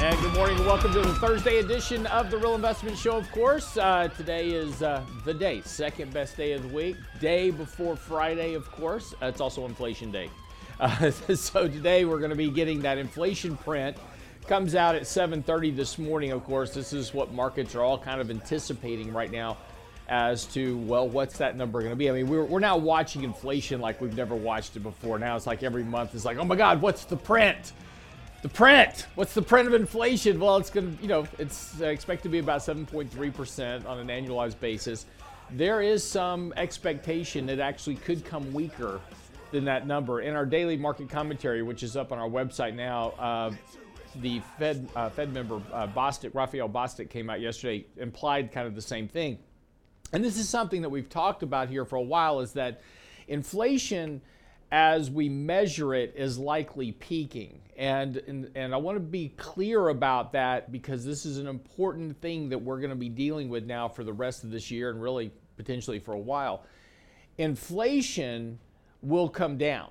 And good morning and welcome to the Thursday edition of the Real Investment Show. Of course, uh, today is uh, the day, second best day of the week, day before Friday, of course. Uh, it's also inflation day. Uh, so today we're going to be getting that inflation print. Comes out at 7:30 this morning. Of course, this is what markets are all kind of anticipating right now as to well, what's that number going to be? I mean, we're, we're now watching inflation like we've never watched it before. Now it's like every month it's like, oh my God, what's the print? The print. What's the print of inflation? Well, it's going to, you know, it's expected to be about 7.3% on an annualized basis. There is some expectation that actually could come weaker than that number. In our daily market commentary, which is up on our website now, uh, the Fed uh, Fed member uh, Bostic, Raphael Bostic, came out yesterday, implied kind of the same thing. And this is something that we've talked about here for a while: is that inflation, as we measure it, is likely peaking. And, and, and I want to be clear about that because this is an important thing that we're going to be dealing with now for the rest of this year and really potentially for a while. Inflation will come down.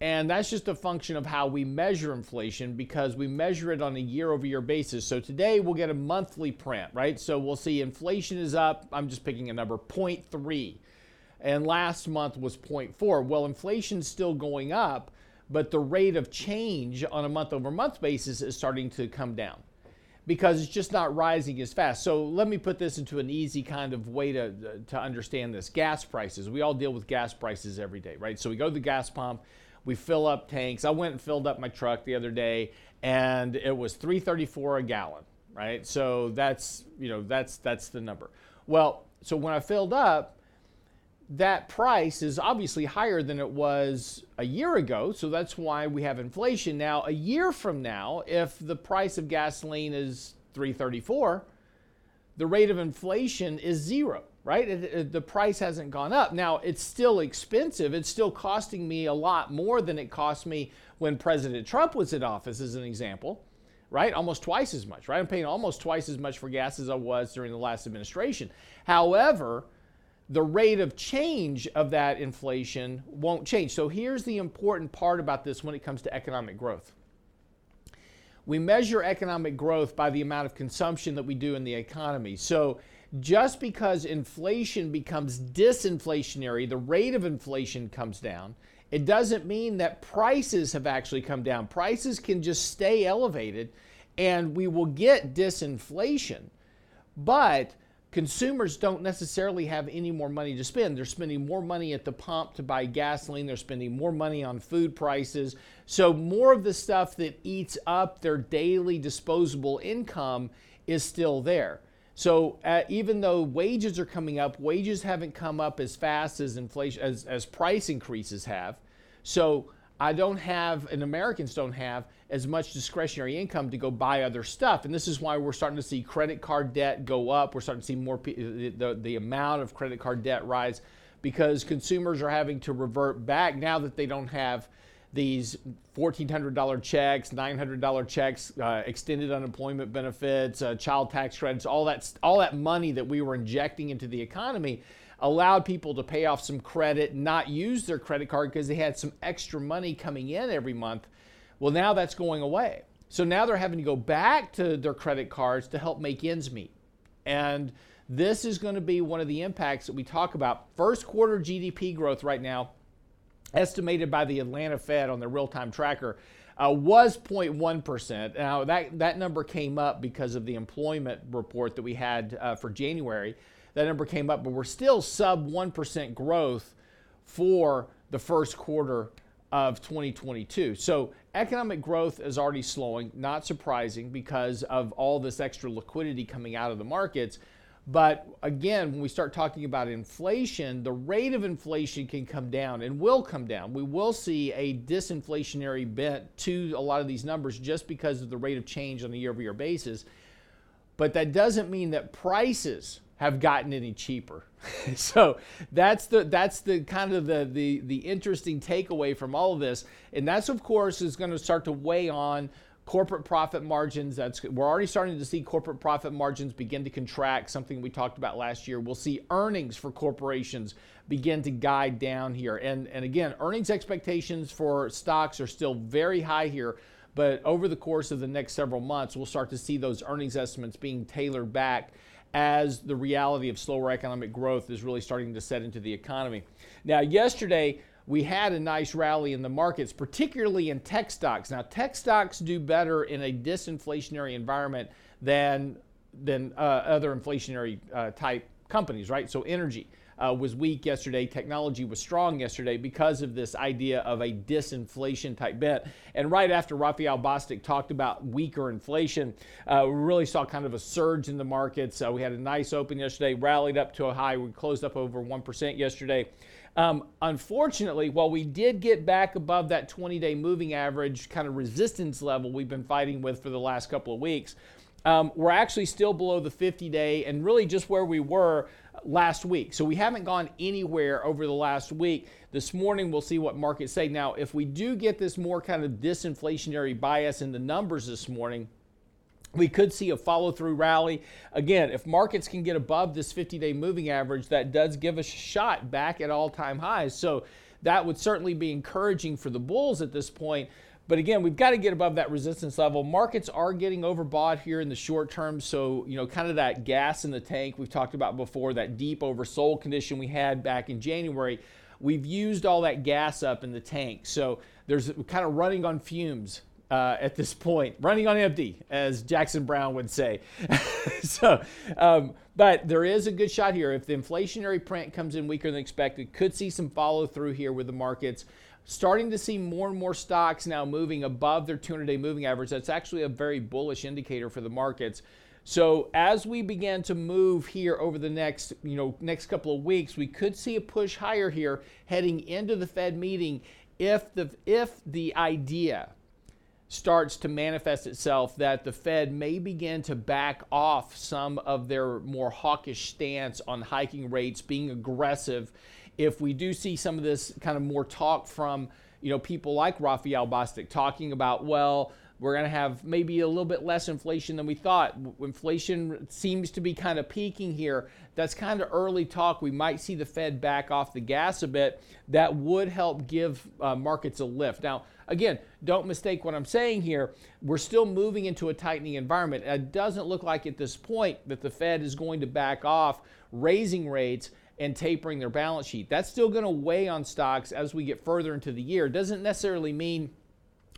And that's just a function of how we measure inflation because we measure it on a year over year basis. So today we'll get a monthly print, right? So we'll see inflation is up, I'm just picking a number, 0.3. And last month was 0.4. Well, inflation's still going up, but the rate of change on a month over month basis is starting to come down because it's just not rising as fast. So let me put this into an easy kind of way to, to understand this. Gas prices. We all deal with gas prices every day, right? So we go to the gas pump, we fill up tanks. I went and filled up my truck the other day and it was 334 a gallon, right? So that's, you know, that's that's the number. Well, so when I filled up, that price is obviously higher than it was a year ago. So that's why we have inflation. Now, a year from now, if the price of gasoline is 334, the rate of inflation is zero, right? It, it, the price hasn't gone up. Now, it's still expensive. It's still costing me a lot more than it cost me when President Trump was in office, as an example, right? Almost twice as much, right? I'm paying almost twice as much for gas as I was during the last administration. However, the rate of change of that inflation won't change. So here's the important part about this when it comes to economic growth. We measure economic growth by the amount of consumption that we do in the economy. So just because inflation becomes disinflationary, the rate of inflation comes down, it doesn't mean that prices have actually come down. Prices can just stay elevated and we will get disinflation. But consumers don't necessarily have any more money to spend. They're spending more money at the pump to buy gasoline, they're spending more money on food prices. So, more of the stuff that eats up their daily disposable income is still there. So, uh, even though wages are coming up, wages haven't come up as fast as inflation as, as price increases have. So, I don't have, and Americans don't have as much discretionary income to go buy other stuff. And this is why we're starting to see credit card debt go up. We're starting to see more, the, the amount of credit card debt rise because consumers are having to revert back now that they don't have these $1,400 checks, $900 checks, uh, extended unemployment benefits, uh, child tax credits, all that, all that money that we were injecting into the economy allowed people to pay off some credit, not use their credit card because they had some extra money coming in every month. Well, now that's going away. So now they're having to go back to their credit cards to help make ends meet. And this is going to be one of the impacts that we talk about. First quarter GDP growth right now, estimated by the Atlanta Fed on the real time tracker, uh, was 0.1%. Now, that, that number came up because of the employment report that we had uh, for January that number came up, but we're still sub 1% growth for the first quarter of 2022. So economic growth is already slowing, not surprising because of all this extra liquidity coming out of the markets. But again, when we start talking about inflation, the rate of inflation can come down and will come down. We will see a disinflationary bent to a lot of these numbers just because of the rate of change on a year over year basis. But that doesn't mean that prices have gotten any cheaper. so that's the that's the kind of the the the interesting takeaway from all of this, and that's of course is going to start to weigh on corporate profit margins. That's we're already starting to see corporate profit margins begin to contract something we talked about last year. We'll see earnings for corporations begin to guide down here. And and again earnings expectations for stocks are still very high here but over the course of the next several months we'll start to see those earnings estimates being tailored back as the reality of slower economic growth is really starting to set into the economy now yesterday we had a nice rally in the markets, particularly in tech stocks. Now, tech stocks do better in a disinflationary environment than than uh, other inflationary uh, type companies, right? So, energy uh, was weak yesterday. Technology was strong yesterday because of this idea of a disinflation type bet. And right after Raphael Bostic talked about weaker inflation, uh, we really saw kind of a surge in the markets. Uh, we had a nice open yesterday, rallied up to a high. We closed up over 1% yesterday. Um, unfortunately, while we did get back above that 20 day moving average kind of resistance level we've been fighting with for the last couple of weeks, um, we're actually still below the 50 day and really just where we were last week. So we haven't gone anywhere over the last week. This morning, we'll see what markets say. Now, if we do get this more kind of disinflationary bias in the numbers this morning, we could see a follow through rally. Again, if markets can get above this 50 day moving average, that does give us a shot back at all time highs. So that would certainly be encouraging for the bulls at this point. But again, we've got to get above that resistance level. Markets are getting overbought here in the short term. So, you know, kind of that gas in the tank we've talked about before, that deep oversold condition we had back in January. We've used all that gas up in the tank. So there's kind of running on fumes uh, at this point, running on empty, as Jackson Browne would say. so, um, but there is a good shot here. If the inflationary print comes in weaker than expected, could see some follow through here with the markets. Starting to see more and more stocks now moving above their 200 day moving average. That's actually a very bullish indicator for the markets. So as we begin to move here over the next, you know, next couple of weeks, we could see a push higher here heading into the Fed meeting if the if the idea starts to manifest itself that the Fed may begin to back off some of their more hawkish stance on hiking rates, being aggressive. If we do see some of this kind of more talk from, you know, people like Raphael Bostic talking about, well, we're going to have maybe a little bit less inflation than we thought. Inflation seems to be kind of peaking here. That's kind of early talk. We might see the Fed back off the gas a bit. That would help give uh, markets a lift. Now, again, don't mistake what I'm saying here. We're still moving into a tightening environment. It doesn't look like at this point that the Fed is going to back off raising rates and tapering their balance sheet. That's still going to weigh on stocks as we get further into the year. Doesn't necessarily mean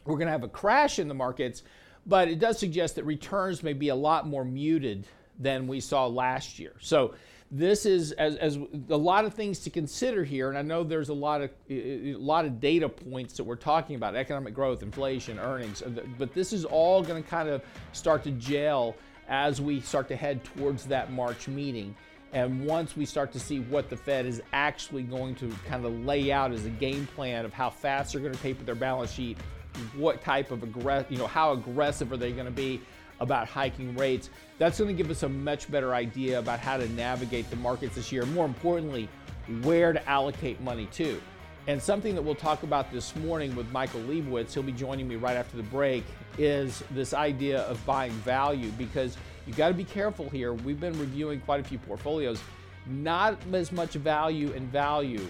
we're going to have a crash in the markets, but it does suggest that returns may be a lot more muted than we saw last year. So this is as, as a lot of things to consider here, and I know there's a lot of a lot of data points that we're talking about: economic growth, inflation, earnings. Uh, but this is all going to kind of start to gel as we start to head towards that March meeting. And once we start to see what the Fed is actually going to kind of lay out as a game plan of how fast they're going to taper their balance sheet, what type of aggressive, you know, how aggressive are they going to be about hiking rates. That's going to give us a much better idea about how to navigate the markets this year. More importantly, where to allocate money to. And something that we'll talk about this morning with Michael Lebowitz, he'll be joining me right after the break, is this idea of buying value because you've got to be careful here. We've been reviewing quite a few portfolios, not as much value and value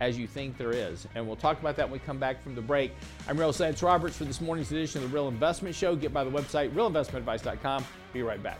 as you think there is. And we'll talk about that when we come back from the break. I'm Real Lance Roberts for this morning's edition of the Real Investment Show. Get by the website, realinvestmentadvice.com. Be right back.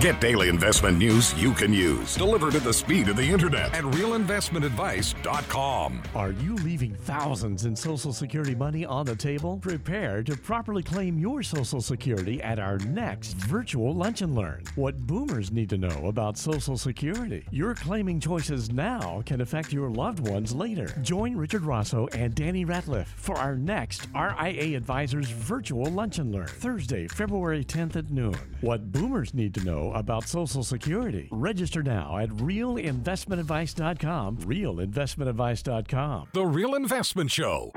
Get daily investment news you can use, delivered at the speed of the internet at realinvestmentadvice.com. Are you leaving thousands in Social Security money on the table? Prepare to properly claim your Social Security at our next virtual Lunch and Learn. What boomers need to know about Social Security. Your claiming choices now can affect your loved ones later. Join Richard Rosso and Danny Ratliff for our next RIA Advisors virtual Lunch and Learn, Thursday, February 10th at noon. What boomers need to know about Social Security. Register now at realinvestmentadvice.com. Realinvestmentadvice.com. The Real Investment Show.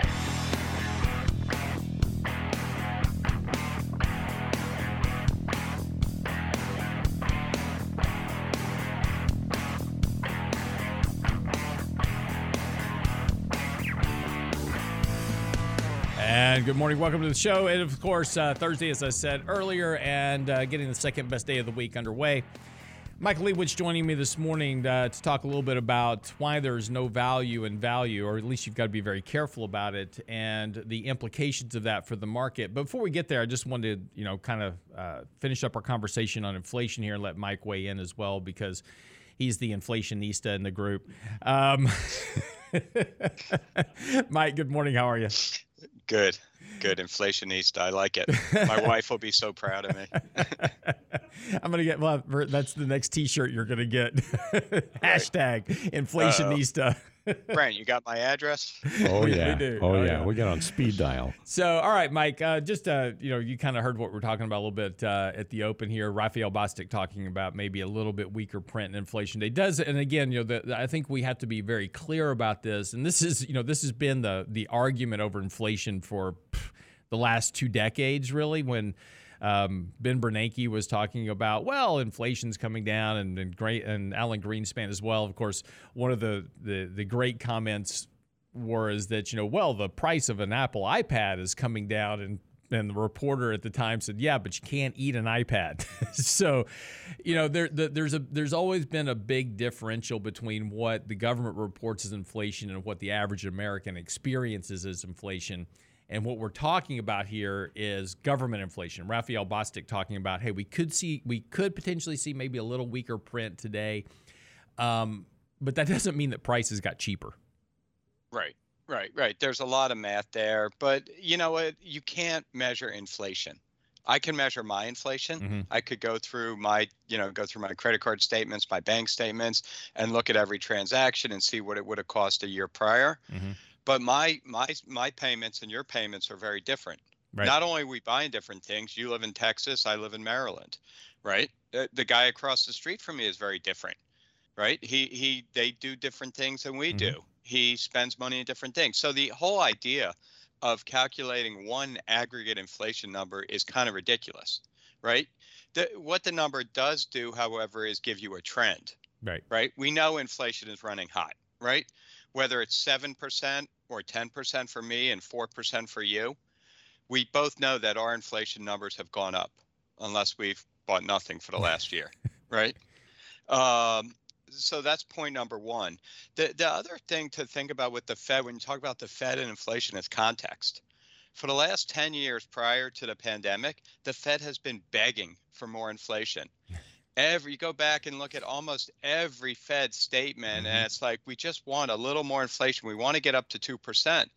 And good morning. Welcome to the show. And of course, uh, Thursday, as I said earlier, and uh, getting the second best day of the week underway. Michael Lebowitz joining me this morning uh, to talk a little bit about why there's no value in value, or at least you've got to be very careful about it, and the implications of that for the market. But before we get there, I just wanted to, you know, kind of uh, finish up our conversation on inflation here and let Mike weigh in as well because he's the inflationista in the group. Um, Mike, good morning. How are you? Good, good. Inflationista. I like it. My wife will be so proud of me. I'm gonna get well. That's the next T-shirt you're gonna get. Hashtag inflationista. Brent, you got my address? Oh yeah. We do. Oh, Oh, yeah. yeah. We got on speed dial. So, all right, Mike. Uh, just uh, you know, you kind of heard what we're talking about a little bit uh, at the open here. Raphael Bostic talking about maybe a little bit weaker print and inflation. It does, and again, you know, the, I think we have to be very clear about this. And this is, you know, this has been the the argument over inflation for pff, the last two decades, really. When um, Ben Bernanke was talking about, well, inflation's coming down, and and, great, and Alan Greenspan as well. Of course, one of the the, the great comments was that you know, well, the price of an Apple iPad is coming down, and and the reporter at the time said, yeah, but you can't eat an iPad. so, you know, there the, there's a there's always been a big differential between what the government reports as inflation and what the average American experiences as inflation. And what we're talking about here is government inflation. Raphael Bostic talking about, hey, we could see, we could potentially see maybe a little weaker print today, um, but that doesn't mean that prices got cheaper. Right, right, right. There's a lot of math there, but you know what? You can't measure inflation. I can measure my inflation. Mhm. I could go through my, you know, go through my credit card statements, my bank statements, and look at every transaction and see what it would have cost a year prior. Mhm. But my my my payments and your payments are very different. Right. Not only are we buying different things, you live in Texas, I live in Maryland, right? The, the guy across the street from me is very different, right? He he they do different things than we Mhm. do. He spends money in different things. So the whole idea of calculating one aggregate inflation number is kind of ridiculous, right? The, what the number does do, however, is give you a trend, Right. right? We know inflation is running hot, right? Whether it's 7% or 10% for me and 4% for you, we both know that our inflation numbers have gone up unless we've bought nothing for the last year, right? Um, so that's point number one. The, the other thing to think about with the Fed, when you talk about the Fed and inflation, is context. For the last 10 years prior to the pandemic, the Fed has been begging for more inflation every you go back and look at almost every Fed statement, and it's like we just want a little more inflation. We want to get up to two percent.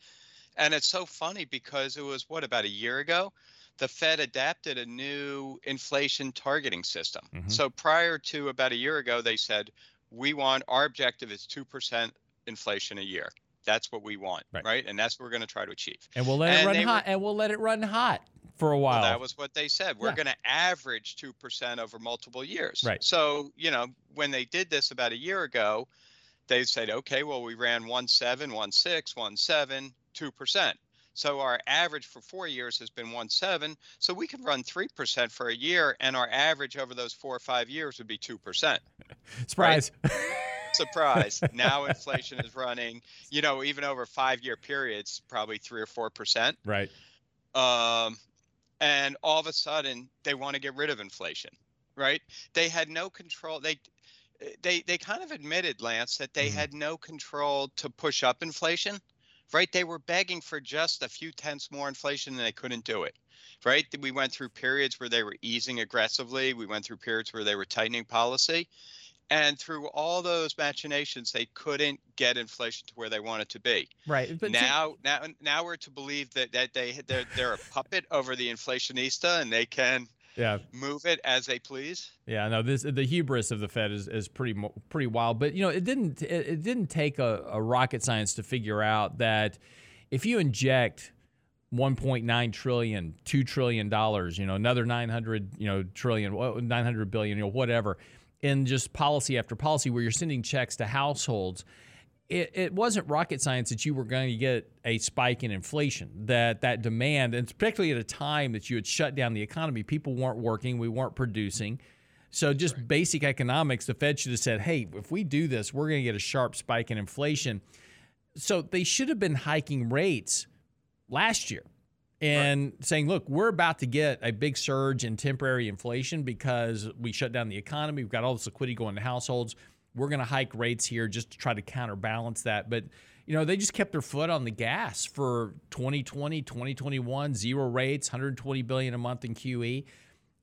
And it's so funny because it was what about a year ago? The Fed adapted a new inflation targeting system. Mhm. So prior to about a year ago, they said we want our objective is two percent inflation a year. That's what we want, Right. right? And that's what we're going to try to achieve. And we'll let it run they were- hot. and we'll let it run hot for a while. Well, that was what they said. We're Yeah. going to average 2% over multiple years. Right. So, you know, when they did this about a year ago, they said, okay, well, we ran 1 7, 1 6, 1 7, 2%. So our average for four years has been 1 7. So we could run 3% for a year, and our average over those four or five years would be 2%. Surprise. Surprise. now inflation is running, you know, even over five year periods, probably 3 or 4%. right. um, and all of a sudden they want to get rid of inflation right? They had no control they they they kind of admitted lance that they Mhm. had no control to push up inflation right? They were begging for just a few tenths more inflation and they couldn't do it right? We went through periods where they were easing aggressively we went through periods where they were tightening policy and through all those machinations they couldn't get inflation to where they wanted to be Right. But now, now, now we're to believe that that they they're, they're a puppet over the inflationista and they can yeah. move it as they please. Yeah, no, this the hubris of the Fed is, is pretty pretty wild. But you know, it didn't it, it didn't take a, a rocket science to figure out that if you inject 1.9 trillion, 2 trillion dollars, you know, another 900, you know, trillion, wha- 900 billion, you know, whatever, in just policy after policy where you're sending checks to households, it, it wasn't rocket science that you were going to get a spike in inflation that that demand and particularly at a time that you had shut down the economy people weren't working we weren't producing. So just basic economics the fed should have said hey if we do this we're going to get a sharp spike in inflation. So they should have been hiking rates last year and right. saying, look, we're about to get a big surge in temporary inflation because we shut down the economy. We've got all this liquidity going to households. We're going to hike rates here just to try to counterbalance that. But, you know, they just kept their foot on the gas for 2020, 2021, zero rates, 120 billion a month in QE.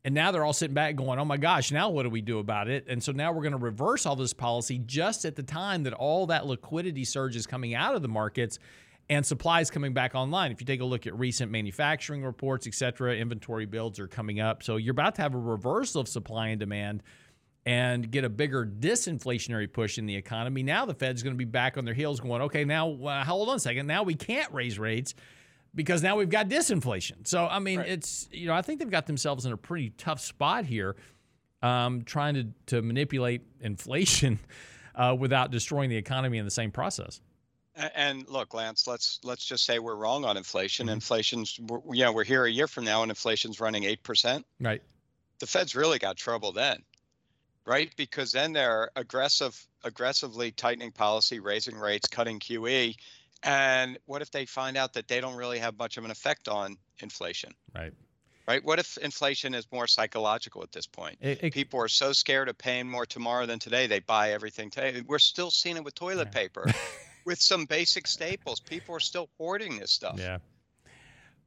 And now they're all sitting back going, oh my gosh, now what do we do about it? And so now we're going to reverse all this policy just at the time that all that liquidity surge is coming out of the markets and supplies coming back online. If you take a look at recent manufacturing reports, et cetera, inventory builds are coming up. So you're about to have a reversal of supply and demand and get a bigger disinflationary push in the economy. Now the Fed's going to be back on their heels going, okay, now uh, hold on a second. Now we can't raise rates because now we've got disinflation. So, I mean, right. it's, you know, I think they've got themselves in a pretty tough spot here um, trying to, to manipulate inflation uh, without destroying the economy in the same process. And look, Lance, let's let's just say we're wrong on inflation. Mm-hmm. Inflation's, you know, we're here a year from now and inflation's running eight percent. Right. The Fed's really got trouble then, right? Because then they're aggressive, aggressively tightening policy, raising rates, cutting QE, and what if they find out that they don't really have much of an effect on inflation? Right. Right. What if inflation is more psychological at this point? It, it, People are so scared of paying more tomorrow than today, they buy everything today. We're still seeing it with toilet yeah. paper. with some basic staples. People are still hoarding this stuff. Yeah.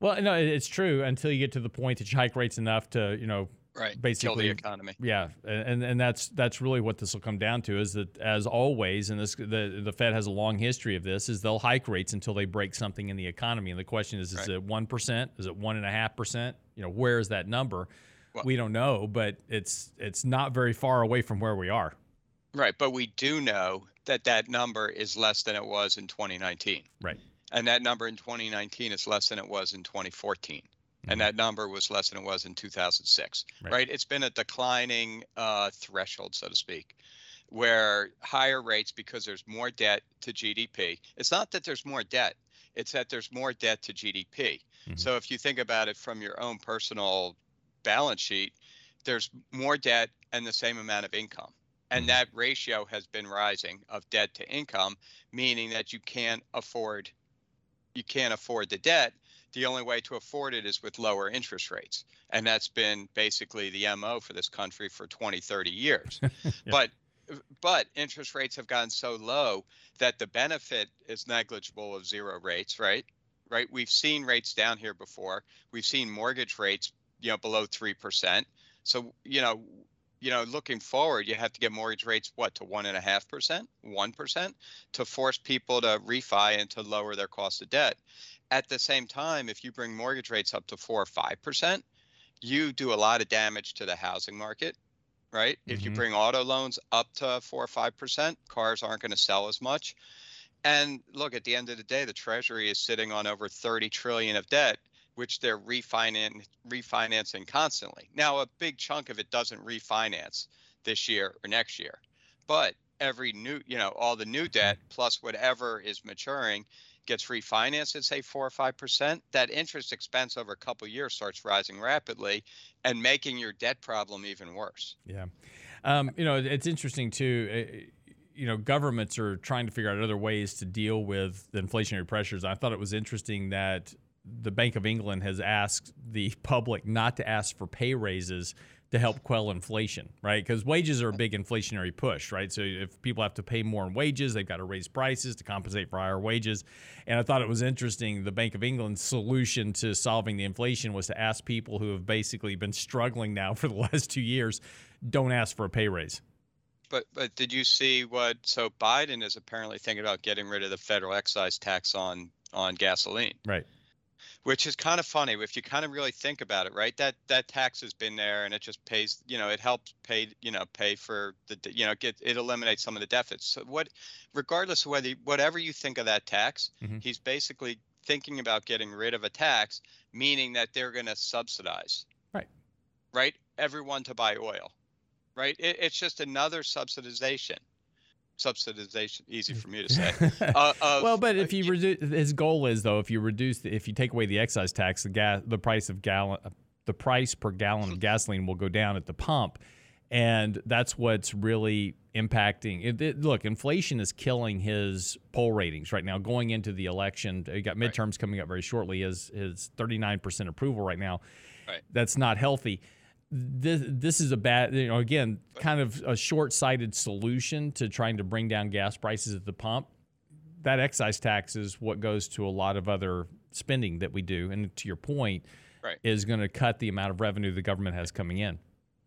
Well, no, it's true until you get to the point that you hike rates enough to, you know, right basically kill the economy yeah and and that's that's really what this will come down to is that as always and this the the fed has a long history of this is they'll hike rates until they break something in the economy and the question is is right. it 1% is it 1.5% you know where is that number well, we don't know but it's it's not very far away from where we are right but we do know that that number is less than it was in 2019. Right. And that number in 2019 is less than it was in 2014. Mm-hmm. And that number was less than it was in 2006. Right. right? It's been a declining uh, threshold, so to speak, where higher rates because there's more debt to GDP. It's not that there's more debt, it's that there's more debt to GDP. Mm-hmm. So if you think about it from your own personal balance sheet, there's more debt and the same amount of income. And mm-hmm. that ratio has been rising of debt to income, meaning that you can't afford you can't afford the debt. The only way to afford it is with lower interest rates. And that's been basically the MO for this country for 20, 30 years. yeah. But but interest rates have gotten so low that the benefit is negligible of zero rates, right? Right? We've seen rates down here before. We've seen mortgage rates, you know, below 3%. So, you know, you know, looking forward, you have to get mortgage rates what to one and a half percent, one percent, to force people to refi and to lower their cost of debt. At the same time, if you bring mortgage rates up to four or five percent, you do a lot of damage to the housing market, right? Mm-hmm. If you mm-hmm. bring auto loans up to four or five percent, cars aren't going to sell as much. And look, at the end of the day, the Treasury is sitting on over 30 trillion of debt which they're refinance, refinancing constantly. Now, a big chunk of it doesn't refinance this year or next year, but every new, you know, all the new debt plus whatever is maturing gets refinanced at say four or five percent. That interest expense over a couple years starts rising rapidly and making your debt problem even worse. Yeah, um, you know, it's interesting too. Eh, you know, governments are trying to figure out other ways to deal with the inflationary pressures. I thought it was interesting that the Bank of England has asked the public not to ask for pay raises to help quell inflation, right? Because wages are a big inflationary push, right? So if people have to pay more in wages, they've got to raise prices to compensate for higher wages. And I thought it was interesting. The Bank of England's solution to solving the inflation was to ask people who have basically been struggling now for the last two years, don't ask for a pay raise. But but did you see what? So Biden is apparently thinking about getting rid of the federal excise tax on on gasoline. Right which is kind of funny if you kind of really think about it, right? That that tax has been there, and it just pays, you know, it helps pay, you know, pay for the, you know, get it eliminates some of the deficits. So what, regardless of whether whatever you think of that tax, mm-hmm. he's basically thinking about getting rid of a tax, meaning that they're going to subsidize, right, right, everyone to buy oil, right? It, it's just another subsidization subsidization easy for me to say uh, of, well but if you uh, reduce his goal is though if you reduce the, if you take away the excise tax the gas the price of gallon the price per gallon of gasoline will go down at the pump and that's what's really impacting. It, it, look, inflation is killing his poll ratings right now. Going into the election, you got midterms right. coming up very shortly. His his 39% approval right now. Right. That's not healthy. This this is a bad, you know, again, kind of a short-sighted solution to trying to bring down gas prices at the pump. That excise tax is what goes to a lot of other spending that we do, and to your point, right. is going to cut the amount of revenue the government has coming in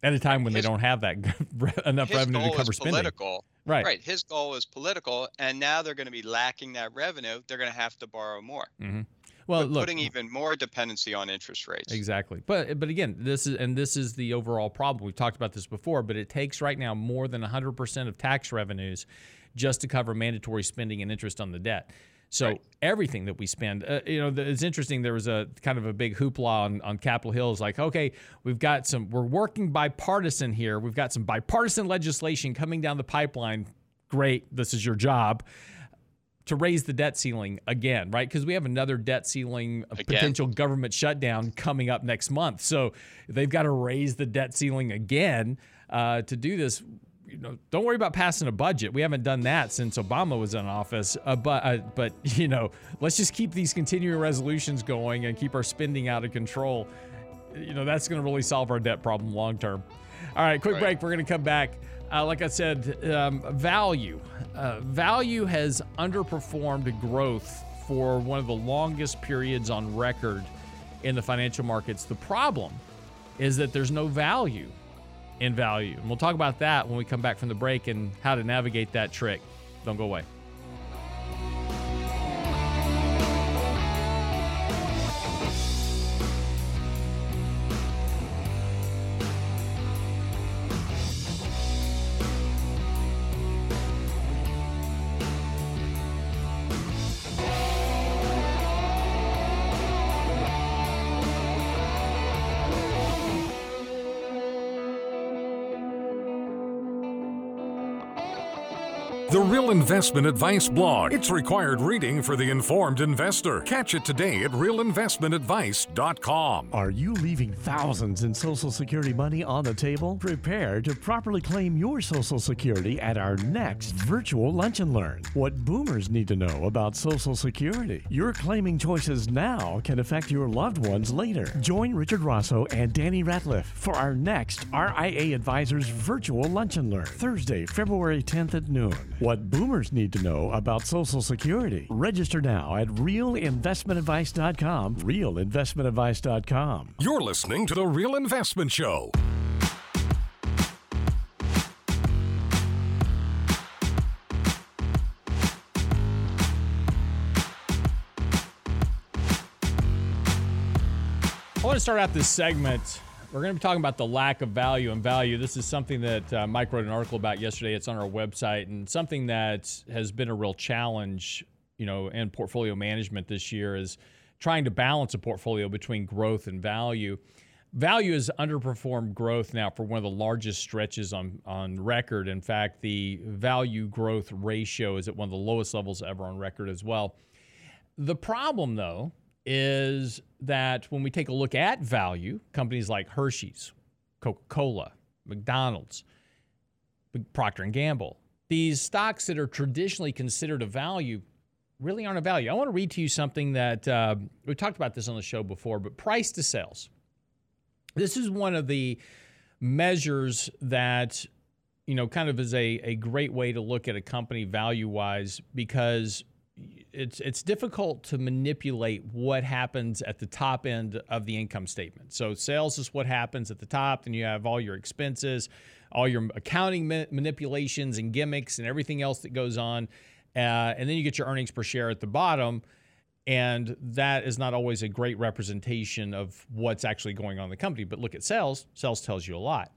at a time when his, they don't have that enough revenue to cover spending. Political. Right. Right. His goal is political, and now they're going to be lacking that revenue. They're going to have to borrow more. Mm-hmm. Well, look, putting even more dependency on interest rates. Exactly. But but again, this is and this is the overall problem. We've talked about this before, but it takes right now more than 100% of tax revenues just to cover mandatory spending and interest on the debt. So right. everything that we spend, uh, you know, it's interesting. There was a kind of a big hoopla on, on Capitol Hill. Is like, okay, we've got some, we're working bipartisan here. We've got some bipartisan legislation coming down the pipeline. Great, this is your job to raise the debt ceiling again, right? Because we have another debt ceiling, potential government shutdown coming up next month. So they've got to raise the debt ceiling again uh, to do this you know, don't worry about passing a budget. We haven't done that since Obama was in office. Uh, but uh, but you know, let's just keep these continuing resolutions going and keep our spending out of control. You know, that's going to really solve our debt problem long term. All right, quick right. break. We're going to come back. Uh, like I said, um, value. Uh, value has underperformed growth for one of the longest periods on record in the financial markets. The problem is that there's no value in value. And we'll talk about that when we come back from the break and how to navigate that trick. Don't go away. Investment Advice blog. It's required reading for the informed investor. Catch it today at realinvestmentadvice.com. Are you leaving thousands in Social Security money on the table? Prepare to properly claim your Social Security at our next virtual Lunch and Learn. What boomers need to know about Social Security. Your claiming choices now can affect your loved ones later. Join Richard Rosso and Danny Ratliff for our next RIA Advisors virtual Lunch and Learn, Thursday, February 10th at noon. What boomers need to know about Social Security. Register now at realinvestmentadvice.com. Realinvestmentadvice.com. You're listening to The Real Investment Show. I want to start out this segment we're going to be talking about the lack of value and value. This is something that uh, Mike wrote an article about yesterday. It's on our website and something that has been a real challenge, you know, in portfolio management this year is trying to balance a portfolio between growth and value. Value has underperformed growth now for one of the largest stretches on, on record. In fact, the value growth ratio is at one of the lowest levels ever on record as well. The problem, though, is that when we take a look at value, companies like Hershey's, Coca-Cola, McDonald's, Procter and Gamble, these stocks that are traditionally considered a value really aren't a value. I want to read to you something that uh, we talked about this on the show before, but price to sales. This is one of the measures that you know kind of is a, a great way to look at a company value wise because it's it's difficult to manipulate what happens at the top end of the income statement. So sales is what happens at the top, then you have all your expenses, all your accounting ma- manipulations and gimmicks and everything else that goes on, uh, and then you get your earnings per share at the bottom. And that is not always a great representation of what's actually going on in the company. But look at sales. Sales tells you a lot.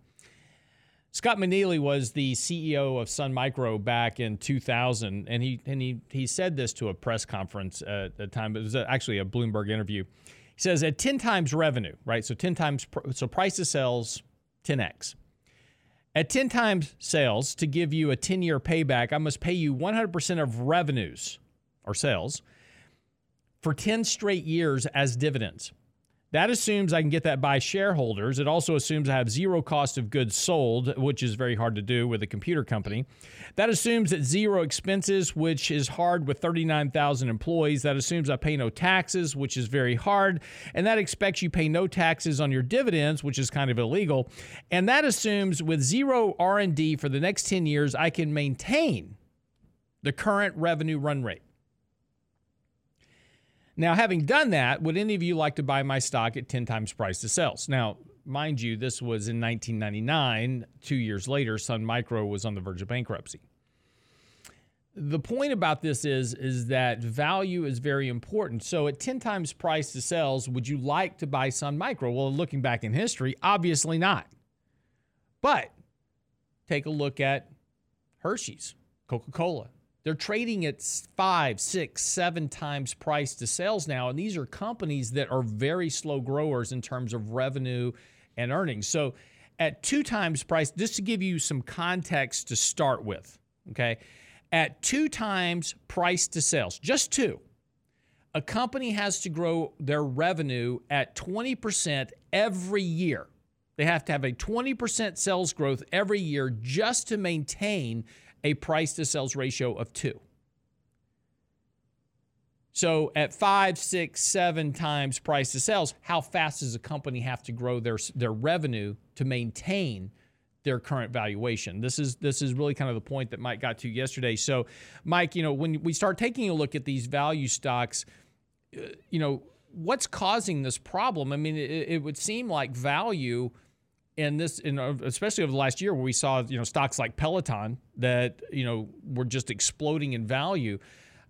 Scott McNealy was the CEO of Sun Micro back in 2000, and he and he he said this to a press conference at the time. It was actually a Bloomberg interview. He says at 10 times revenue, right? So 10 times, so price to sales, 10x. At 10 times sales, to give you a 10 year payback, I must pay you 100% of revenues or sales for 10 straight years as dividends. That assumes I can get that by shareholders. It also assumes I have zero cost of goods sold, which is very hard to do with a computer company. That assumes that zero expenses, which is hard with 39,000 employees. That assumes I pay no taxes, which is very hard. And that expects you pay no taxes on your dividends, which is kind of illegal. And that assumes with zero R&D for the next 10 years, I can maintain the current revenue run rate. Now, having done that, would any of you like to buy my stock at 10 times price to sales? Now, mind you, this was in 1999. Two years later, Sun Micro was on the verge of bankruptcy. The point about this is, is that value is very important. So at 10 times price to sales, would you like to buy Sun Micro? Well, looking back in history, obviously not. But take a look at Hershey's, Coca-Cola, they're trading at five, six, seven times price to sales now. And these are companies that are very slow growers in terms of revenue and earnings. So at two times price, just to give you some context to start with, okay, at two times price to sales, just two, a company has to grow their revenue at 20% every year. They have to have a 20% sales growth every year just to maintain a price to sales ratio of two. So at five, six, seven times price to sales, how fast does a company have to grow their their revenue to maintain their current valuation? This is this is really kind of the point that Mike got to yesterday. So, Mike, you know, when we start taking a look at these value stocks, uh, you know, what's causing this problem? I mean, it, it would seem like value and this, in, especially over the last year, where we saw you know stocks like Peloton that you know were just exploding in value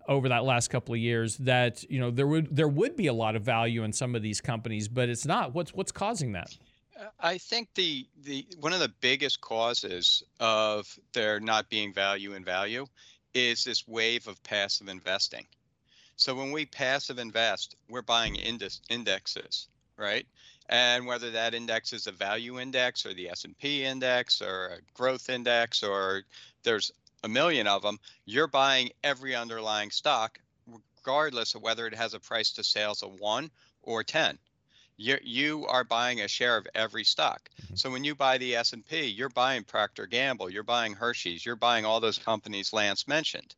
over that last couple of years. That you know there would there would be a lot of value in some of these companies, but it's not. What's what's causing that? Uh, I think the the one of the biggest causes of there not being value in value is this wave of passive investing. So when we passive invest, we're buying index, indexes, right? And whether that index is a value index or the S&P index or a growth index or there's a million of them, you're buying every underlying stock regardless of whether it has a price to sales of 1 or 10. You you are buying a share of every stock. Mm-hmm. So when you buy the S&P, you're buying Procter Gamble, you're buying Hershey's, you're buying all those companies Lance mentioned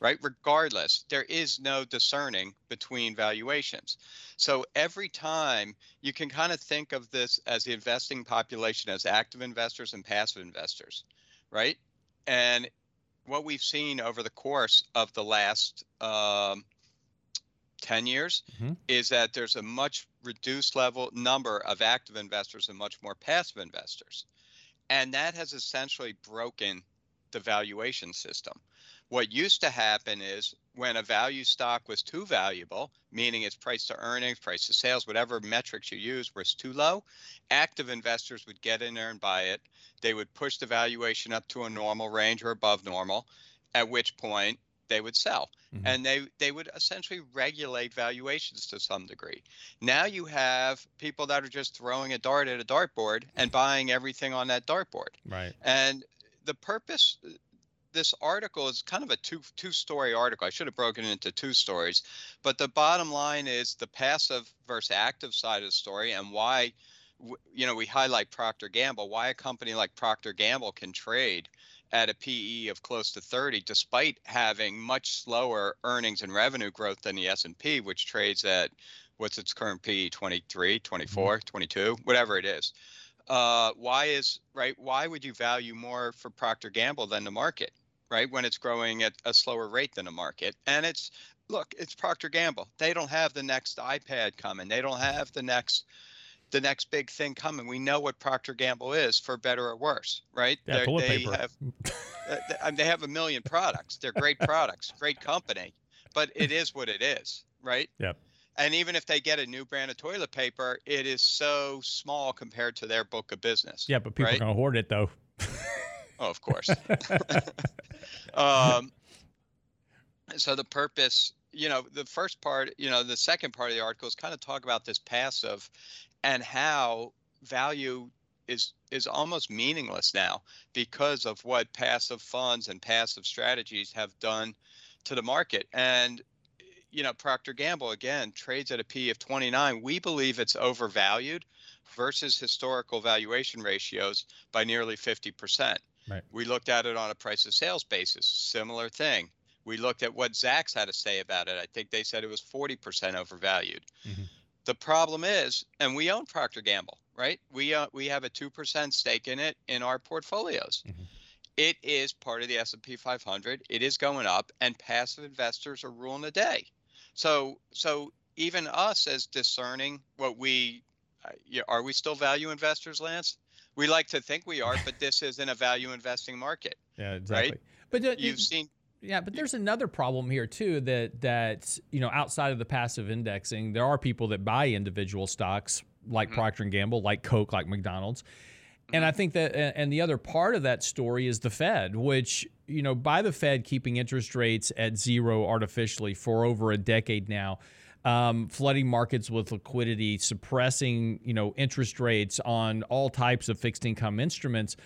right? Regardless, there is no discerning between valuations. So every time you can kind of think of this as the investing population as active investors and passive investors, right? And what we've seen over the course of the last um, 10 years mm-hmm. is that there's a much reduced level number of active investors and much more passive investors. And that has essentially broken the valuation system. What used to happen is when a value stock was too valuable, meaning its price to earnings, price to sales, whatever metrics you use was too low, active investors would get in there and buy it. They would push the valuation up to a normal range or above normal, at which point they would sell. Mm-hmm. And they, they would essentially regulate valuations to some degree. Now you have people that are just throwing a dart at a dartboard and buying everything on that dartboard. Right. And the purpose this article is kind of a two two story article. I should have broken it into two stories, but the bottom line is the passive versus active side of the story and why you know we highlight Procter Gamble, why a company like Procter Gamble can trade at a PE of close to 30 despite having much slower earnings and revenue growth than the S&P which trades at what's its current PE 23, 24, mm-hmm. 22, whatever it is. Uh, why is right? Why would you value more for Procter Gamble than the market? Right? When it's growing at a slower rate than a market. And it's look, it's Procter Gamble. They don't have the next iPad coming. They don't have the next the next big thing coming. We know what Procter Gamble is, for better or worse, right? Yeah, toilet they paper. have uh, they have a million products. They're great products, great company, but it is what it is, right? Yep. And even if they get a new brand of toilet paper, it is so small compared to their book of business. Yeah, but people right? are going to hoard it though. Oh, of course. um, so the purpose, you know, the first part, you know, the second part of the article is kind of talk about this passive and how value is is almost meaningless now because of what passive funds and passive strategies have done to the market. And you know, Procter Gamble again trades at a P of 29. We believe it's overvalued versus historical valuation ratios by nearly 50%. Right. We looked at it on a price of sales basis, similar thing. We looked at what Zacks had to say about it. I think they said it was 40% overvalued. Mm-hmm. The problem is, and we own Procter Gamble, right? We uh, we have a 2% stake in it in our portfolios. Mhm. It is part of the S&P 500. It is going up and passive investors are ruling the day. So so even us as discerning what we uh, yeah, are we still value investors, Lance? We like to think we are, but this isn't a value investing market. Yeah, exactly. Right? But uh, You've seen Yeah, but there's another problem here too that that you know outside of the passive indexing, there are people that buy individual stocks like Mhm. Procter and Gamble, like Coke, like McDonald's. And I think that and the other part of that story is the Fed, which you know by the Fed keeping interest rates at zero artificially for over a decade now, um, flooding markets with liquidity, suppressing you know interest rates on all types of fixed income instruments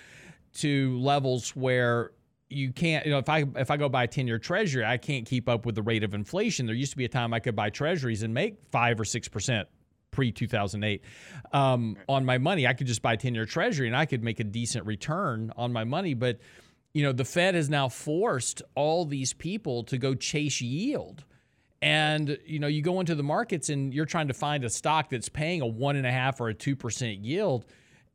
to levels where you can't you know if i if i go buy a 10 year treasury i can't keep up with the rate of inflation. There used to be a time i could buy treasuries and make 5 or 6% pre 2008 um, on my money i could just buy a 10 year treasury and i could make a decent return on my money. But you know the fed has now forced all these people to go chase yield and you know you go into the markets and you're trying to find a stock that's paying a one and a half or a two percent yield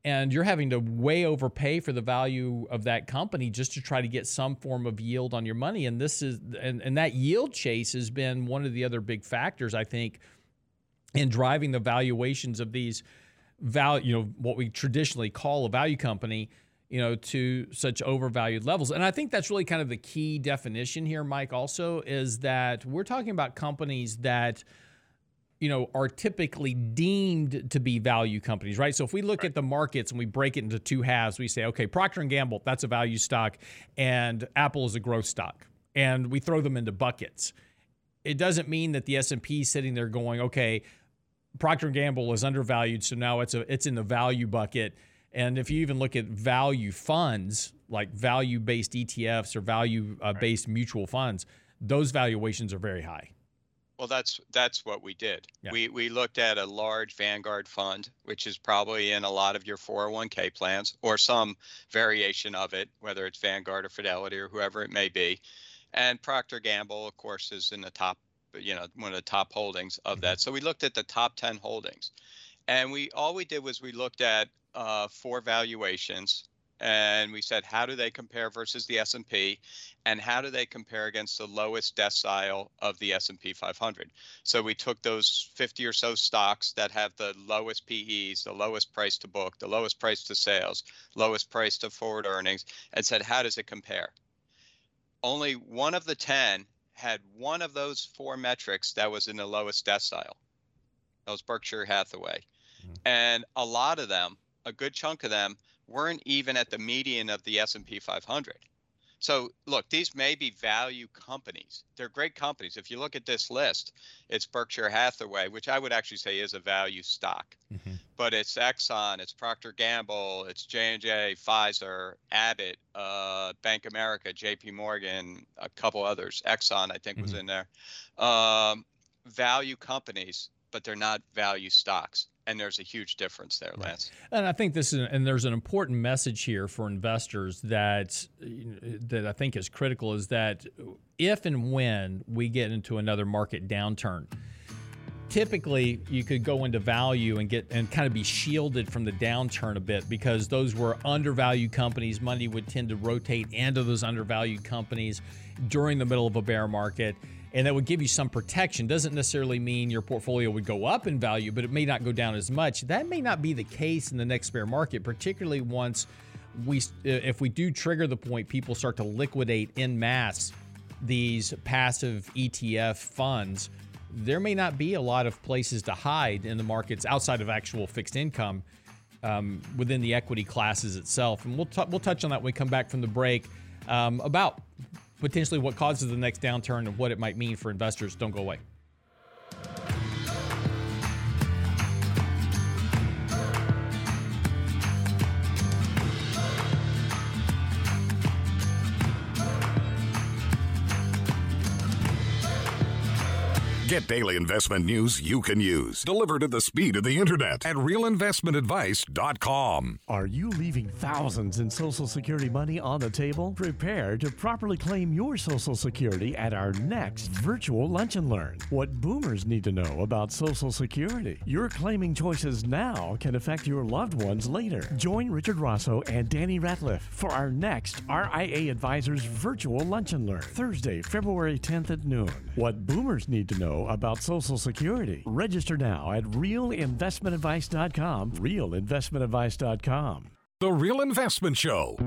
and you're having to way overpay for the value of that company just to try to get some form of yield on your money. And this is and, and that yield chase has been one of the other big factors i think in driving the valuations of these value you know what we traditionally call a value company you know to such overvalued levels. And i think that's really kind of the key definition here mike also is that we're talking about companies that you know are typically deemed to be value companies right? So if we look at the markets and we break it into two halves we say okay procter and gamble that's a value stock and apple is a growth stock and we throw them into buckets. It doesn't mean that the s&p is sitting there going okay procter and gamble is undervalued so now it's a it's in the value bucket and if you even look at value funds like value based etfs or value based mutual funds those valuations are very high Well, that's that's what we did. Yeah. We we looked at a large Vanguard fund, which is probably in a lot of your 401k plans or some variation of it, whether it's Vanguard or Fidelity or whoever it may be. And Procter Gamble, of course, is in the top, you know, one of the top holdings of mm-hmm. that. So we looked at the top 10 holdings, and we all we did was we looked at uh, four valuations, and we said how do they compare versus the S&P, and how do they compare against the lowest decile of the S&P 500. So we took those 50 or so stocks that have the lowest PEs, the lowest price to book, the lowest price to sales, lowest price to forward earnings, and said how does it compare? Only one of the 10 had one of those four metrics that was in the lowest decile. That was Berkshire Hathaway. And a lot of them, a good chunk of them, weren't even at the median of the S&P 500. So look, these may be value companies. They're great companies. If you look at this list, it's Berkshire Hathaway, which I would actually say is a value stock. But it's Exxon, it's Procter Gamble, it's J&J, Pfizer, Abbott, uh, Bank America, J.P. Morgan, a couple others. Exxon, I think, was in there. Um, value companies, but they're not value stocks. And there's a huge difference there, Lance. And I think this is, and there's an important message here for investors that that I think is critical is that if and when we get into another market downturn, typically you could go into value and get and kind of be shielded from the downturn a bit because those were undervalued companies. Money would tend to rotate into those undervalued companies during the middle of a bear market and that would give you some protection. Doesn't necessarily mean your portfolio would go up in value, but it may not go down as much. That may not be the case in the next bear market, particularly once we, if we do trigger the point, people start to liquidate in mass these passive ETF funds. There may not be a lot of places to hide in the markets outside of actual fixed income um, within the equity classes itself. And we'll, t- we'll touch on that when we come back from the break um, about potentially what causes the next downturn and what it might mean for investors. Don't go away. Get daily investment news you can use, delivered at the speed of the internet at realinvestmentadvice.com. Are you leaving thousands in Social Security money on the table? Prepare to properly claim your Social Security at our next virtual Lunch and Learn. What boomers need to know about Social Security. Your claiming choices now can affect your loved ones later. Join Richard Rosso and Danny Ratliff for our next RIA Advisors virtual Lunch and Learn, Thursday, February 10th at noon. What boomers need to know about Social Security. Register now at realinvestmentadvice.com. Realinvestmentadvice.com. The Real Investment Show.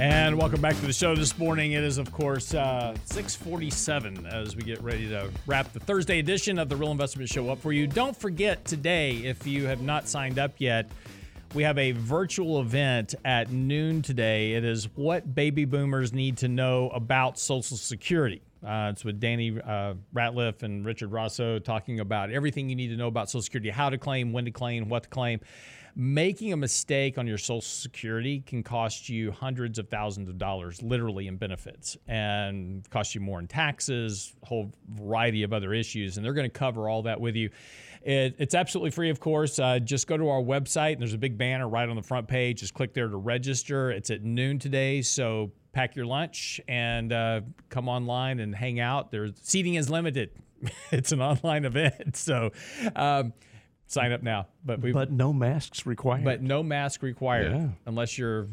And welcome back to the show this morning. It is, of course, uh, 647 as we get ready to wrap the Thursday edition of the Real Investment Show up for you. Don't forget today, if you have not signed up yet, we have a virtual event at noon today. It is what baby boomers need to know about Social Security. Uh, it's with Danny uh, Ratliff and Richard Rosso talking about everything you need to know about Social Security, how to claim, when to claim, what to claim making a mistake on your social security can cost you hundreds of thousands of dollars literally in benefits and cost you more in taxes a whole variety of other issues and they're going to cover all that with you. It, it's absolutely free of course. Uh, just go to our website and there's a big banner right on the front page. Just click there to register. It's at noon today so pack your lunch and uh, come online and hang out. There's seating is limited. It's an online event so um, sign up now. But we but no masks required. But no mask required yeah. unless you're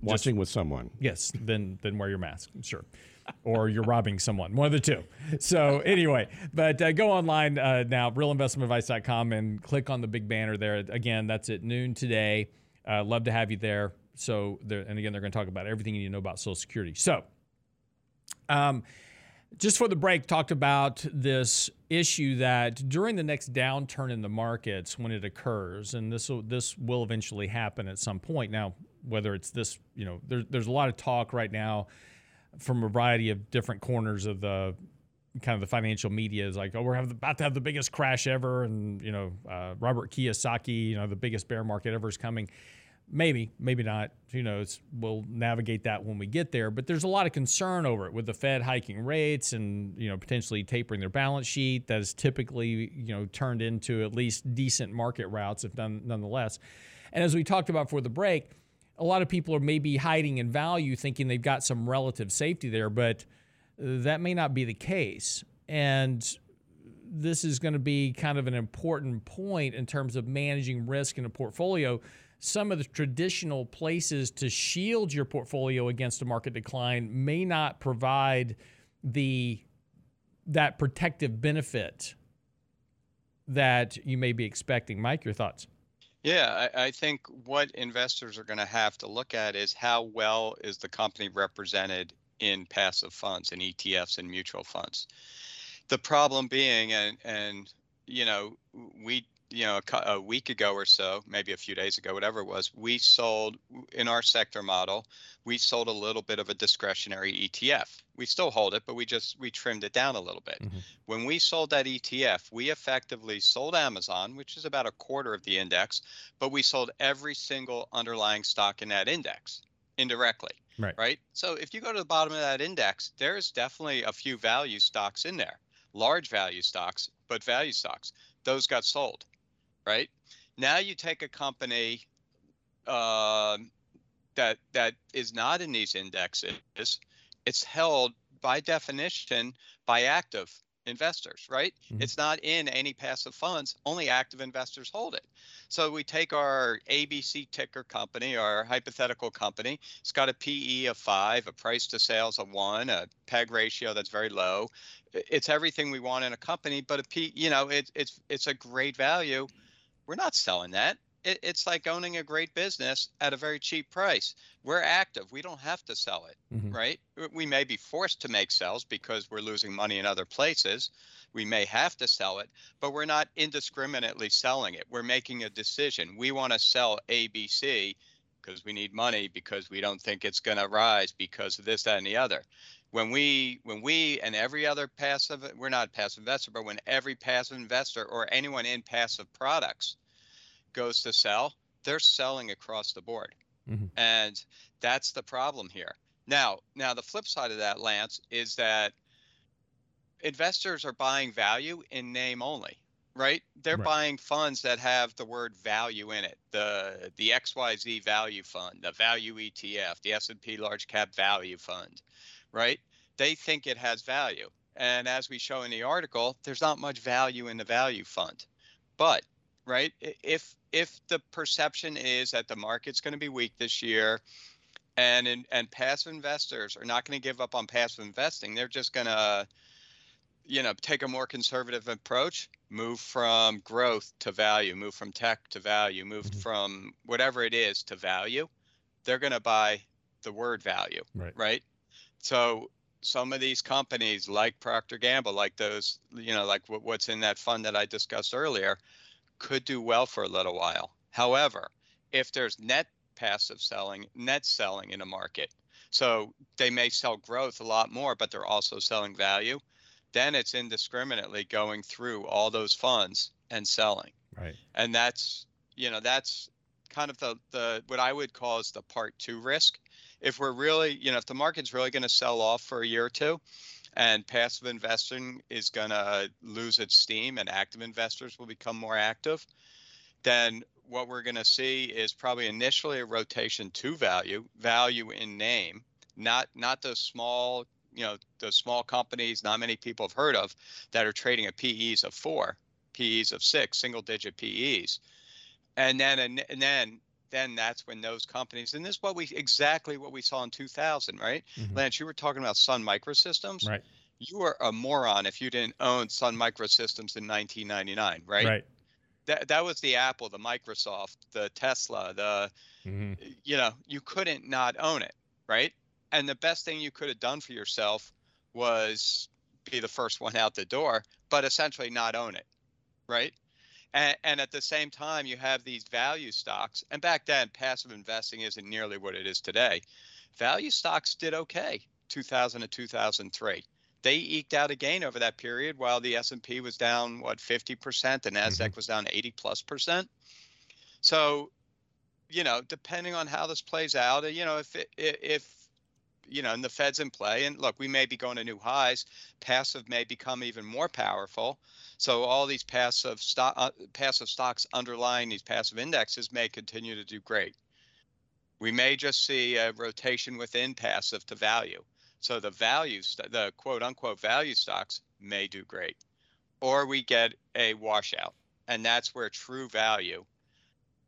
watching just, with someone. Yes, then then wear your mask. Sure. or you're robbing someone, one of the two. So anyway, but uh, go online uh, now, realinvestmentadvice.com, and click on the big banner there. Again, that's at noon today. Uh, love to have you there. So, and again, they're going to talk about everything you need to know about Social Security. So, um, just for the break, talked about this issue that during the next downturn in the markets, when it occurs, and this will, this will eventually happen at some point. Now, whether it's this, you know, there, there's a lot of talk right now from a variety of different corners of the kind of the financial media is like, oh, we're about to have the biggest crash ever, and you know, uh, Robert Kiyosaki, you know, the biggest bear market ever is coming. Maybe, maybe not. Who knows? We'll navigate that when we get there. But there's a lot of concern over it with the Fed hiking rates and you know potentially tapering their balance sheet. That is typically you know turned into at least decent market routs, if none, nonetheless. And as we talked about for the break, a lot of people are maybe hiding in value, thinking they've got some relative safety there, but that may not be the case. And this is going to be kind of an important point in terms of managing risk in a portfolio some of the traditional places to shield your portfolio against a market decline may not provide the that protective benefit that you may be expecting. Mike, your thoughts? Yeah, I, I think what investors are going to have to look at is how well is the company represented in passive funds and ETFs and mutual funds. The problem being, and and you know, we you know a, a, week ago or so maybe a few days ago whatever it was we sold in our sector model we sold a little bit of a discretionary etf we still hold it but we just we trimmed it down a little bit. Mm-hmm. when we sold that etf we effectively sold amazon which is about a quarter of the index but we sold every single underlying stock in that index indirectly right. right? So if you go to the bottom of that index there's definitely a few value stocks in there large value stocks but value stocks. Those got sold right? Now you take a company uh, that that is not in these indexes. It's held by definition by active investors, right? Mm-hmm. It's not in any passive funds. Only active investors hold it. So we take our ABC ticker company, our hypothetical company. It's got a PE of five, a price to sales of one, a PEG ratio that's very low. It's everything we want in a company, but a P, you know, it, it's it's a great value we're not selling that. It, it's like owning a great business at a very cheap price. We're active. We don't have to sell it, mm-hmm. right? We may be forced to make sales because we're losing money in other places. We may have to sell it, but we're not indiscriminately selling it. We're making a decision. We want to sell ABC because we need money because we don't think it's going to rise because of this, that, and the other when we when we and every other passive we're not passive investor but when every passive investor or anyone in passive products goes to sell, they're selling across the board. Mhm. And that's the problem here. Now, now the flip side of that, Lance, is that investors are buying value in name only, right? They're Right. buying funds that have the word value in it. The the XYZ value fund, the value ETF, the S&P large cap value fund, right? They think it has value. And as we show in the article, there's not much value in the value fund. But, right, if if the perception is that the market's going to be weak this year and in, and passive investors are not going to give up on passive investing, they're just going to you know, take a more conservative approach, move from growth to value, move from tech to value, move Mhm. from whatever it is to value, they're going to buy the word value, Right. right? So some of these companies like Procter Gamble, like those, you know, like what, what's in that fund that I discussed earlier, could do well for a little while. However, if there's net passive selling, net selling in a market, so they may sell growth a lot more, but they're also selling value, then it's indiscriminately going through all those funds and selling. Right. And that's, you know, that's kind of the, the what I would call is the part two risk. If we're really, you know, if the market's really going to sell off for a year or two and passive investing is going to lose its steam and active investors will become more active, then what we're going to see is probably initially a rotation to value, value in name, not not those small, you know, those small companies not many people have heard of that are trading at PEs of four, PEs of six, single digit PEs. And then and, and then then that's when those companies and this is what we exactly what we saw in 2000, right? Mhm. Lance, you were talking about Sun Microsystems. Right. You were a moron if you didn't own Sun Microsystems in 1999, right? Right. That that was the Apple, the Microsoft, the Tesla, the hmm you know, you couldn't not own it, right? And the best thing you could have done for yourself was be the first one out the door, but essentially not own it, right? And, and at the same time, you have these value stocks. And back then, passive investing isn't nearly what it is today. Value stocks did okay, 2000 to 2003. They eked out a gain over that period, while the S&P was down what 50%, the Nasdaq mm-hmm. was down 80 plus percent. So, you know, depending on how this plays out, you know, if it, if you know, and the Fed's in play, and look, we may be going to new highs. Passive may become even more powerful. So all these passive stock, uh, passive stocks underlying these passive indexes may continue to do great. We may just see a rotation within passive to value. So the values, the quote unquote value stocks may do great, or we get a washout, and that's where true value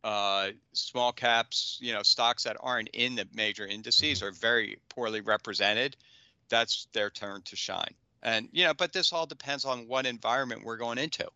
uh, small caps, you know, stocks that aren't in the major indices are very poorly represented. That's their turn to shine. And, you know, but this all depends on what environment we're going into.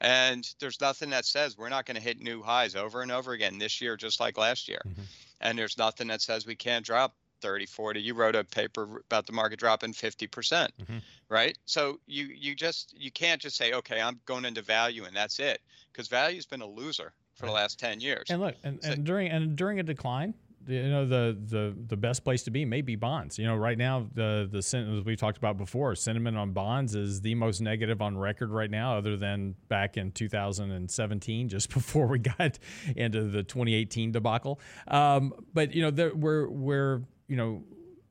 And there's nothing that says we're not going to hit new highs over and over again this year, just like last year. Mhm. And there's nothing that says we can't drop 30, 40. You wrote a paper about the market dropping 50%, percent Mhm. right? So you you just you can't just say, okay, I'm going into value and that's it, because value's been a loser for the last 10 years. And look, and, So- and during and during a decline, you know the the the best place to be may be bonds. You know, right now the the sen- as we talked about before, sentiment on bonds is the most negative on record right now, other than back in 2017, just before we got into the 2018 debacle. Um, but you know, there, we're we're you know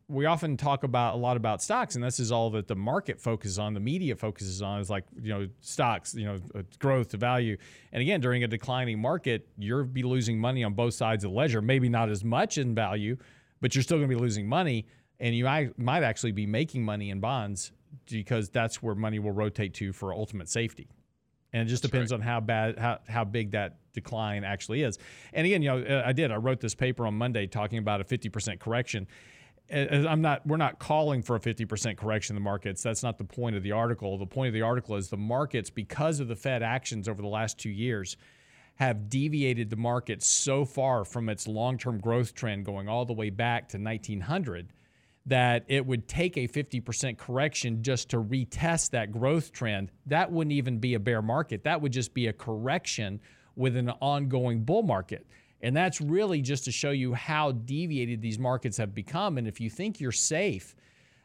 we often talk about a lot about stocks, and this is all that the market focuses on, the media focuses on, is like you know stocks, you know uh, growth to value. And again, during a declining market, you'll be losing money on both sides of the ledger. Maybe not as much in value, but you're still going to be losing money, and you might, might actually be making money in bonds because that's where money will rotate to for ultimate safety. And it just That's depends on how bad, how, how big that decline actually is. And again, you know, uh, I did. I wrote this paper on Monday talking about a 50% correction. I'm not. We're not calling for a 50% correction in the markets. That's not the point of the article. The point of the article is the markets, because of the Fed actions over the last two years, have deviated the market so far from its long-term growth trend, going all the way back to 1900, that it would take a 50% correction just to retest that growth trend. That wouldn't even be a bear market. That would just be a correction with an ongoing bull market. And that's really just to show you how deviated these markets have become. And if you think you're safe,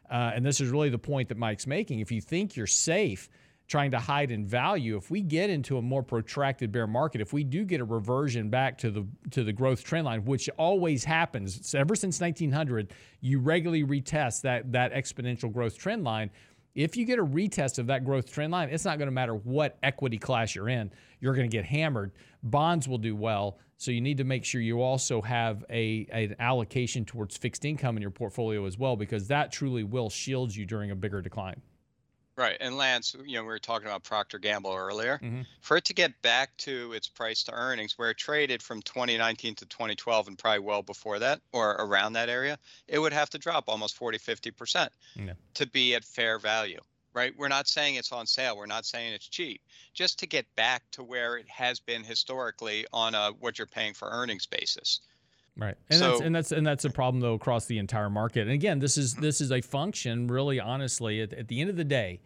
uh, and this is really the point that Mike's making, if you think you're safe, trying to hide in value. If we get into a more protracted bear market, if we do get a reversion back to the to the growth trend line, which always happens ever since 1900, you regularly retest that that exponential growth trend line. If you get a retest of that growth trend line, it's not going to matter what equity class you're in. You're going to get hammered. Bonds will do well. So you need to make sure you also have a an allocation towards fixed income in your portfolio as well, because that truly will shield you during a bigger decline. Right. And Lance, you know, we were talking about Procter Gamble earlier. Mm-hmm. For it to get back to its price to earnings, where it traded from 2019 to 2012 and probably well before that or around that area, it would have to drop almost 40, 50% yeah. to be at fair value. Right. We're not saying it's on sale. We're not saying it's cheap. Just to get back to where it has been historically on a what you're paying for earnings basis. Right. And so, that's and that's and that's a problem though across the entire market. And again, this is this is a function really honestly at, at the end of the day,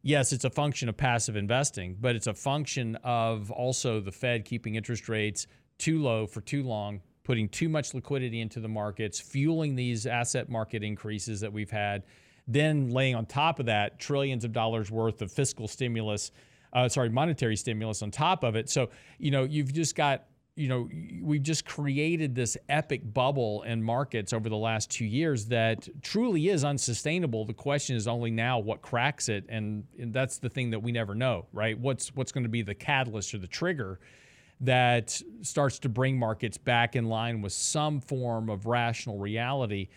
yes, it's a function of passive investing, but it's a function of also the Fed keeping interest rates too low for too long, putting too much liquidity into the markets, fueling these asset market increases that we've had, then laying on top of that trillions of dollars worth of fiscal stimulus, uh, sorry, monetary stimulus on top of it. So, you know, you've just got you know, we've just created this epic bubble in markets over the last two years that truly is unsustainable. The question is only now what cracks it, and, and that's the thing that we never know, right? What's what's going to be the catalyst or the trigger that starts to bring markets back in line with some form of rational reality?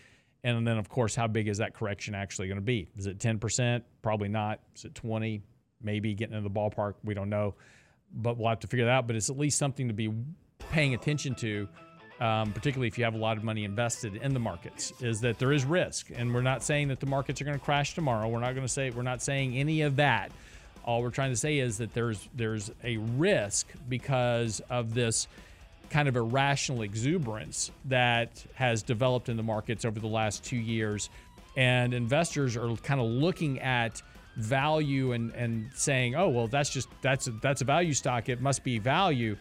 And then, of course, how big is that correction actually going to be? Is it 10%? Probably not. Is it 20? Maybe getting into the ballpark. We don't know, but we'll have to figure that out. But it's at least something to be paying attention to, um, particularly if you have a lot of money invested in the markets, is that there is risk. And we're not saying that the markets are going to crash tomorrow. We're not going to say we're not saying any of that. All we're trying to say is that there's there's a risk because of this kind of irrational exuberance that has developed in the markets over the last two years. And investors are kind of looking at value and, and saying, oh, well, that's just that's a, that's a value stock. It must be value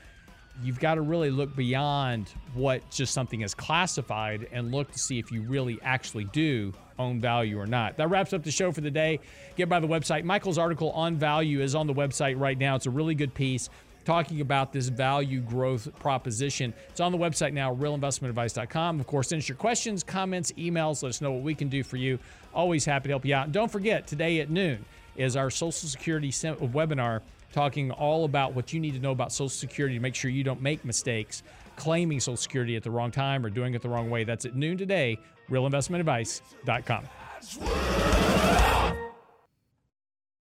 you've got to really look beyond what just something is classified and look to see if you really actually do own value or not. That wraps up the show for the day. Get by the website. Michael's article on value is on the website right now. It's a really good piece talking about this value growth proposition. It's on the website now, realinvestmentadvice.com. Of course, send us your questions, comments, emails. Let us know what we can do for you. Always happy to help you out. And don't forget, today at noon is our Social Security webinar talking all about what you need to know about Social Security to make sure you don't make mistakes claiming Social Security at the wrong time or doing it the wrong way. That's at noon today, realinvestmentadvice.com.